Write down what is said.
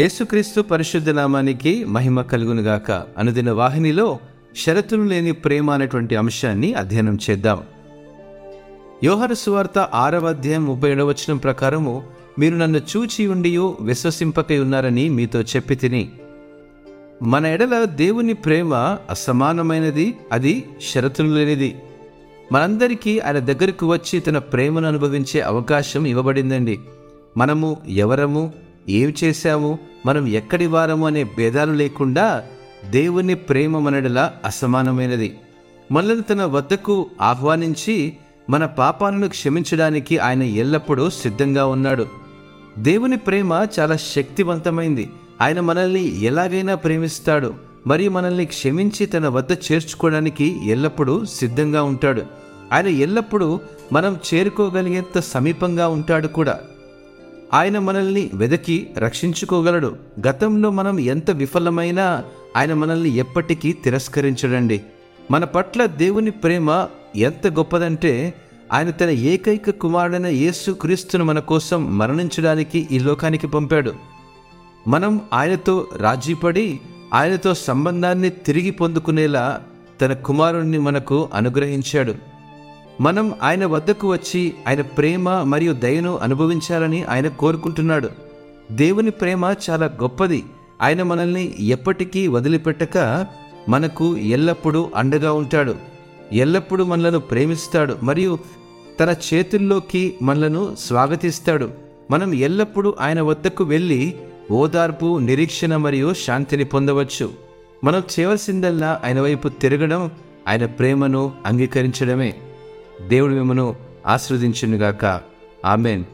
యేసుక్రీస్తు పరిశుద్ధ నామానికి మహిమ కలుగునుగాక అనుదిన వాహినిలో షరతులు లేని ప్రేమ అనేటువంటి అంశాన్ని అధ్యయనం చేద్దాం. యోహర సువార్త ఆరవ అధ్యాయం ముప్పై ఏడవ ప్రకారము మీరు నన్ను చూచి ఉండియో విశ్వసింపకై ఉన్నారని మీతో చెప్పి తిని. మన ఎడల దేవుని ప్రేమ అసమానమైనది అది షరతులు లేనిది. మనందరికీ ఆయన దగ్గరకు వచ్చి తన ప్రేమను అనుభవించే అవకాశం ఇవ్వబడిందండి. మనము ఎవరము ఏం చేశాము మనం ఎక్కడి వారము అనే భేదాలు లేకుండా దేవుని ప్రేమ మనడలా అసమానమైనది. మనల్ని తన వద్దకు ఆహ్వానించి మన పాపాలను క్షమించడానికి ఆయన ఎల్లప్పుడూ సిద్ధంగా ఉన్నాడు. దేవుని ప్రేమ చాలా శక్తివంతమైంది. ఆయన మనల్ని ఎలాగైనా ప్రేమిస్తాడు. మరియు మనల్ని క్షమించి తన వద్ద చేర్చుకోవడానికి ఎల్లప్పుడూ సిద్ధంగా ఉంటాడు. ఆయన ఎల్లప్పుడూ మనం చేరుకోగలిగేంత సమీపంగా ఉంటాడు కూడా. ఆయన మనల్ని వెదకి రక్షించుకోగలడు. గతంలో మనం ఎంత విఫలమైనా ఆయన మనల్ని ఎప్పటికీ తిరస్కరించడండి. మన పట్ల దేవుని ప్రేమ ఎంత గొప్పదంటే ఆయన తన ఏకైక కుమారుడైన యేసు క్రీస్తును మన కోసం మరణించడానికి ఈ లోకానికి పంపాడు. మనం ఆయనతో రాజీపడి ఆయనతో సంబంధాన్ని తిరిగి పొందుకునేలా తన కుమారుణ్ణి మనకు అనుగ్రహించాడు. మనం ఆయన వద్దకు వచ్చి ఆయన ప్రేమ మరియు దయను అనుభవించాలని ఆయన కోరుకుంటున్నాడు. దేవుని ప్రేమ చాలా గొప్పది. ఆయన మనల్ని ఎప్పటికీ వదిలిపెట్టక మనకు ఎల్లప్పుడూ అండగా ఉంటాడు. ఎల్లప్పుడూ మనలను ప్రేమిస్తాడు మరియు తన చేతుల్లోకి మనలను స్వాగతిస్తాడు. మనం ఎల్లప్పుడూ ఆయన వద్దకు వెళ్ళి ఓదార్పు నిరీక్షణ మరియు శాంతిని పొందవచ్చు. మనం చేయవలసిందల్లా ఆయన వైపు తిరగడం ఆయన ప్రేమను అంగీకరించడమే. దేవుడు మిమ్మను ఆస్వాదించునుగాక ఆమెన్.